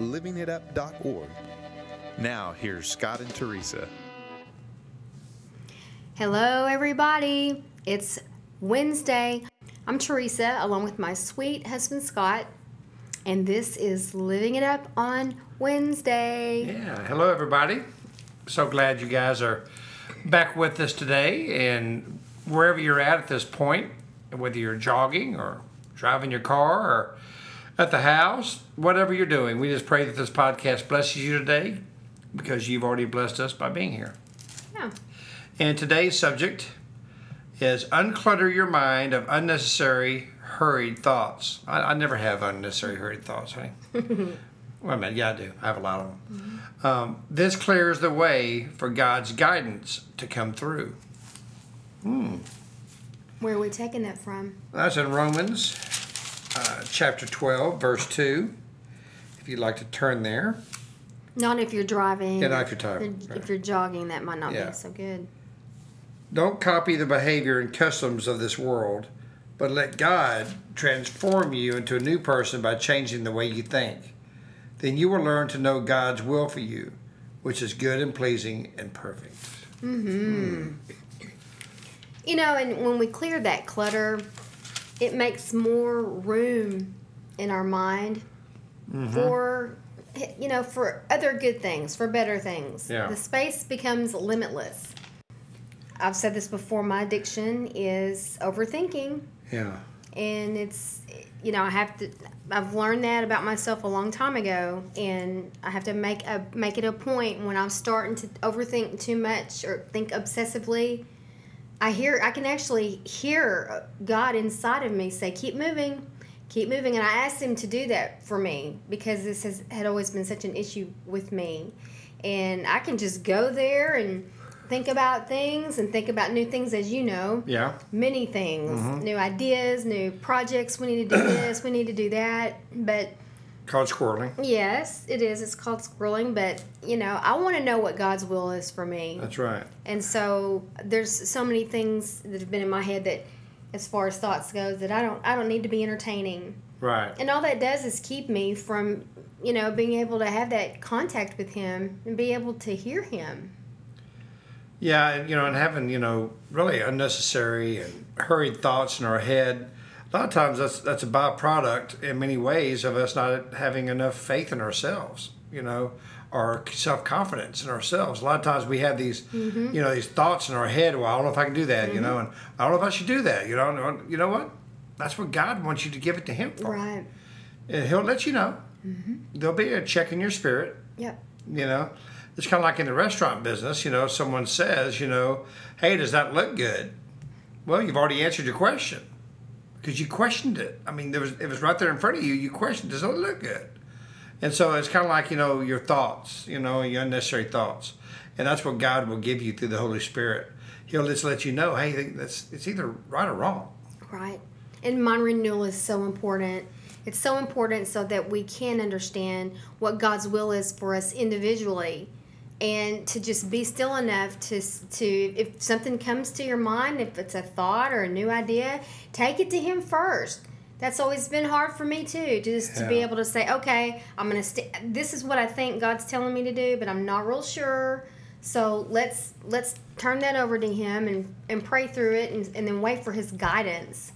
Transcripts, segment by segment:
livingitup.org. Now, here's Scott and Teresa. Hello, everybody. It's Wednesday. I'm Teresa, along with my sweet husband Scott, and this is Living It Up on Wednesday. Yeah, hello everybody. So glad you guys are back with us today, and wherever you're at at this point, whether you're jogging or driving your car or at the house, whatever you're doing, we just pray that this podcast blesses you today because you've already blessed us by being here. Yeah. And today's subject is unclutter your mind of unnecessary hurried thoughts. I, I never have unnecessary hurried thoughts, honey. well, I mean, yeah, I do. I have a lot of them. Um, this clears the way for God's guidance to come through. Hmm. Where are we taking that from? That's in Romans uh, chapter 12, verse 2. If you'd like to turn there. Not if you're driving. Yeah, not if you're If, you're jogging, that might not Yeah. be so good. Don't copy the behavior and customs of this world, but let God transform you into a new person by changing the way you think. Then you will learn to know God's will for you, which is good and pleasing and perfect. Mm-hmm. You know, and when we clear that clutter, it makes more room in our mind Mm-hmm. for, you know, for other good things, for better things. Yeah. The space becomes limitless. I've said this before my addiction is overthinking. Yeah. and it's you know i have to i've learned that about myself a long time ago and i have to make a make it a point when i'm starting to overthink too much or think obsessively i hear i can actually hear uh, god inside of me say keep moving keep moving and i asked him to do that for me because this has had always been such an issue with me. And i can just go there and think about things and think about new things as you know. Yeah. many things. Mm-hmm. New ideas new projects we need to do this we need to do that. But Called squirreling. yes it is it's called squirreling but you know i want to know what god's will is for me That's right. and so there's so many things that have been in my head that as far as thoughts goes that i don't i don't need to be entertaining Right. and all that does is keep me from you know being able to have that contact with him and be able to hear him Yeah, and, you know, and having you know really unnecessary and hurried thoughts in our head. A lot of times that's that's a byproduct in many ways of us not having enough faith in ourselves. You know, our self confidence in ourselves. A lot of times we have these, Mm-hmm. you know, these thoughts in our head. Well, I don't know if I can do that. You know, and I don't know if I should do that. You know, you know what? That's what God wants you to give it to Him for, right and He'll let you know. mm-hmm. There'll be a check in your spirit yep you know it's kind of like in the restaurant business you know someone says you know hey does that look good well you've already answered your question because you questioned it. I mean there was it was right there in front of you. You questioned does it look good and so it's kind of like you know your thoughts you know your unnecessary thoughts. And that's what god will give you through the holy spirit. He'll just let you know hey that's it's either right or wrong. Right. And mind renewal is so important. It's so important so that we can understand what God's will is for us individually and to just be still enough to to if something comes to your mind, if it's a thought or a new idea, take it to him first. That's always been hard for me too, just to be able to say, "Okay, I'm going to st- this is what I think God's telling me to do, but I'm not real sure." So let's let's turn that over to him and, and pray through it and, and then wait for his guidance.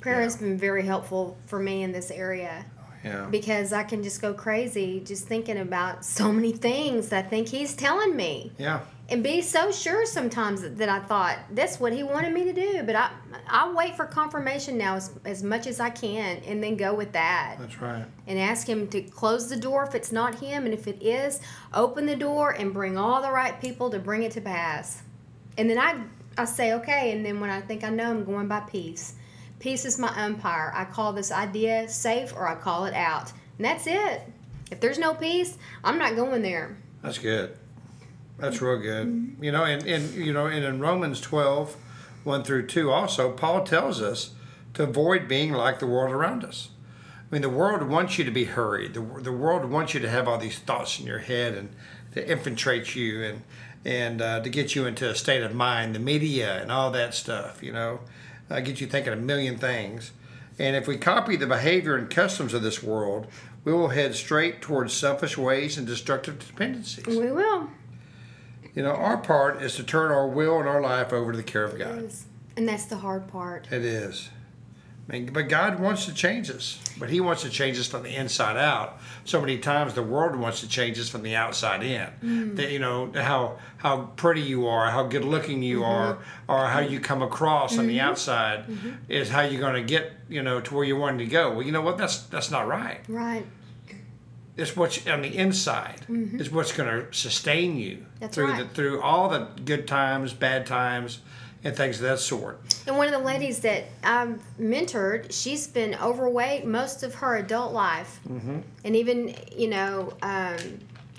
Prayer has been very helpful for me in this area yeah because I can just go crazy just thinking about so many things I think he's telling me yeah and be so sure sometimes that I thought that's what he wanted me to do. But I I wait for confirmation now as, as much as I can and then go with that that's right and ask him to close the door if it's not him, and if it is, open the door and bring all the right people to bring it to pass. And then I I say okay, and then when I think I know, I'm going by peace. Peace is my umpire. I call this idea safe or I call it out, and that's it. If there's no peace, I'm not going there. That's good. That's real good. You know, and, and you know, and in Romans 12, 1 through 2 also, Paul tells us to avoid being like the world around us. I mean, the world wants you to be hurried. The, the world wants you to have all these thoughts in your head and to infiltrate you and and uh, to get you into a state of mind. The media and all that stuff, you know, uh, get you thinking a million things. And if we copy the behavior and customs of this world, we will head straight towards selfish ways and destructive dependencies. We will. You know, our part is to turn our will and our life over to the care of God. And that's the hard part. It is. But God wants to change us, but He wants to change us from the inside out. So many times the world wants to change us from the outside in. Mm. That you know how how pretty you are, how good looking you Mm-hmm. are, or how you come across on the outside is how you're going to get you know to where you wanted to go. Well, you know what? That's that's not right. Right. It's what's on the inside is what's going to sustain you Mm-hmm. That's through right. the through all the good times, bad times, and things of that sort. And one of the ladies that I've mentored, she's been overweight most of her adult life. Mm-hmm. And even, you know, um,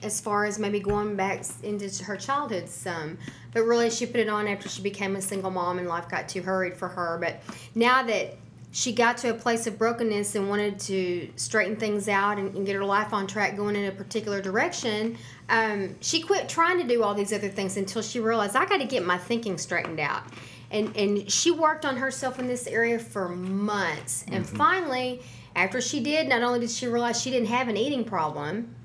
as far as maybe going back into her childhood some. But really, she put it on after she became a single mom and life got too hurried for her. But now that she got to a place of brokenness and wanted to straighten things out and, and get her life on track going in a particular direction, um, she quit trying to do all these other things until she realized I got to get my thinking straightened out. And, and she worked on herself in this area for months. And finally, after she did, not only did she realize she didn't have an eating problem,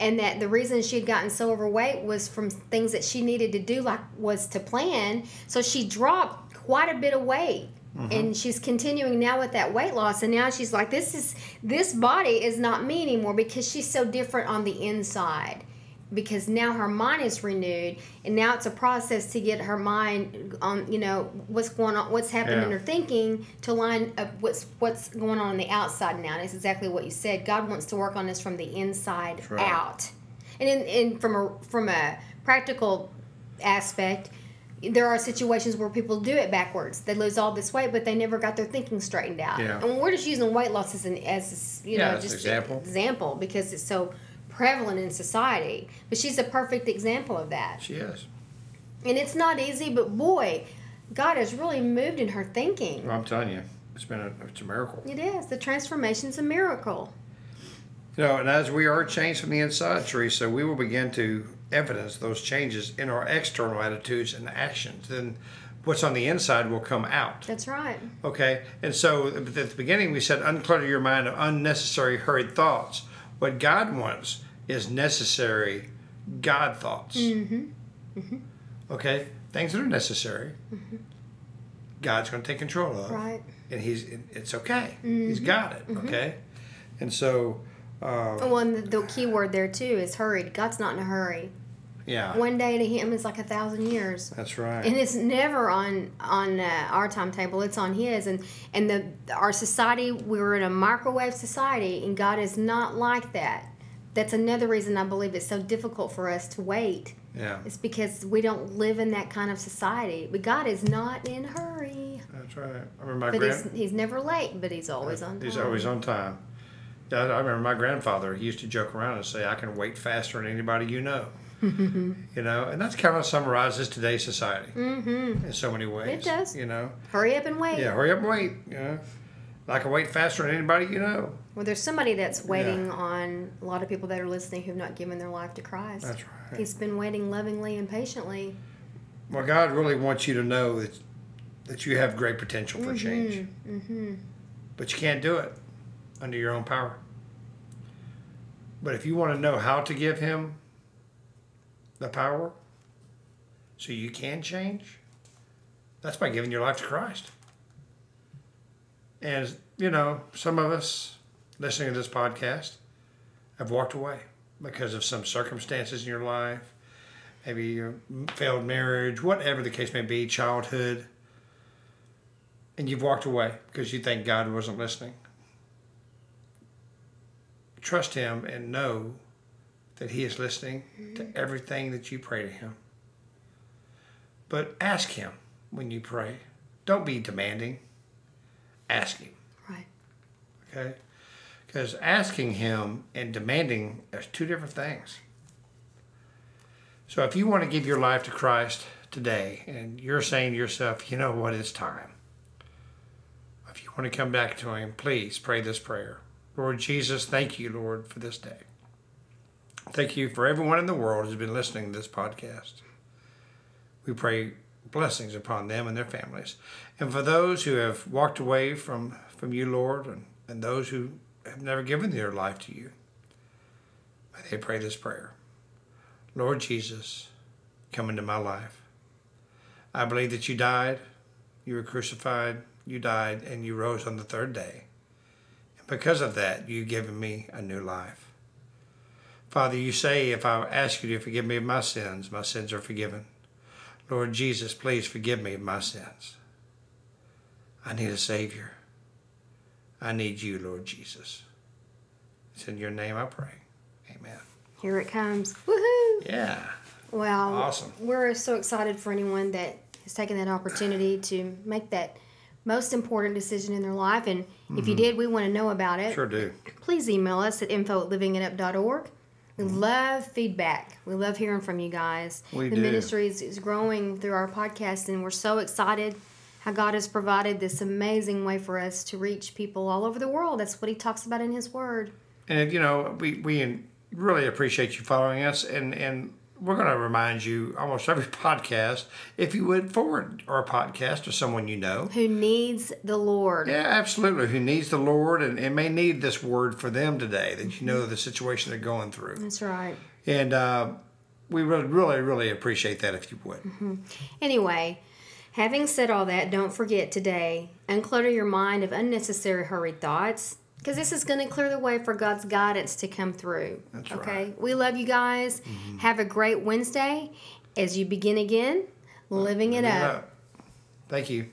and that the reason she had gotten so overweight was from things that she needed to do like was to plan so she dropped quite a bit of weight and mm-hmm. she's continuing now with that weight loss and now she's like this is this body is not me anymore because she's so different on the inside because now her mind is renewed and now it's a process to get her mind on you know what's going on what's happening in her thinking to line up what's what's going on on the outside now. And it's exactly what you said. God wants to work on us from the inside right. out. And in, in from a from a practical aspect there are situations where people do it backwards they lose all this weight but they never got their thinking straightened out Yeah. and we're just using weight loss as an as you know just example. example because it's so prevalent in society but she's a perfect example of that She is. and it's not easy but boy god has really moved in her thinking Well, I'm telling you, it's been a it's a miracle. it is the transformation's a miracle You know, and as we are changed from the inside, Teresa, we will begin to evidence those changes in our external attitudes and actions. Then what's on the inside will come out. that's right Okay? And so at the beginning, we said, unclutter your mind of unnecessary, hurried thoughts. What God wants is necessary God thoughts. Mm-hmm. Okay? Things that are necessary, God's going to take control of. right And he's it's okay. He's got it. Okay? And so, uh, the, the key word there too is hurried god's not in a hurry yeah. one day to him is like a thousand years That's right. and it's never on on uh, our timetable it's on his and and the our society we're in a microwave society and god is not like that that's another reason i believe it's so difficult for us to wait yeah. it's because we don't live in that kind of society but god is not in a hurry That's right. I remember my but grand. he's, he's never late but he's always on time He's always on time. I remember my grandfather. He used to joke around and say, "I can wait faster than anybody you know." you know, and that's kind of summarizes today's society mm-hmm in so many ways. It does. You know, hurry up and wait yeah, hurry up and wait. You know, I can wait faster than anybody you know. well there's somebody that's waiting on a lot of people that are listening who've not given their life to christ That's right. he's been waiting lovingly and patiently Well, God really wants you to know that that you have great potential for change, mm-hmm. but you can't do it under your own power. But if you want to know how to give Him the power so you can change, that's by giving your life to Christ. And, you know, some of us listening to this podcast have walked away because of some circumstances in your life, maybe your failed marriage, whatever the case may be, childhood, and you've walked away because you think God wasn't listening. Trust Him and know that He is listening to mm-hmm. everything that you pray to Him. But ask Him when you pray. Don't be demanding. Ask Him, right okay? Because asking Him and demanding are two different things. So if you want to give your life to Christ today and you're saying to yourself, you know what, it's time. If you want to come back to Him, please pray this prayer. Lord Jesus, thank you, Lord, for this day. Thank you for everyone in the world who's been listening to this podcast. We pray blessings upon them and their families. And for those who have walked away from, from you, Lord, and, and those who have never given their life to you, may they pray this prayer. Lord Jesus, come into my life. I believe that you died, you were crucified, you died, and you rose on the third day. And because of that, you've given me a new life. Father, you say if I ask you to forgive me of my sins, my sins are forgiven. Lord Jesus, please forgive me of my sins. I need a Savior. I need you, Lord Jesus. It's in your name I pray. Amen. Here it comes. Woohoo! Yeah. Well, Awesome. We're so excited for anyone that has taken that opportunity to make that most important decision in their life. And if you did, we want to know about it. Mm-hmm. Sure do. Please email us at info at livingitup.org. We mm-hmm. love feedback. We love hearing from you guys. We the do. ministry is, is growing through our podcast, and we're so excited how God has provided this amazing way for us to reach people all over the world. That's what He talks about in His Word. And you know, we we really appreciate you following us, and and we're going to remind you almost every podcast if you would forward our podcast to someone you know. Who needs the Lord? Yeah, absolutely. Who needs the Lord and, and may need this word for them today that you know the situation they're going through. That's right. And uh, we really, really, really appreciate that if you would. Anyway, having said all that, don't forget today, unclutter your mind of unnecessary hurried thoughts because this is going to clear the way for God's guidance to come through. That's okay? right. Mm-hmm. We love you guys. Have a great Wednesday as you begin again living it up. up. Thank you.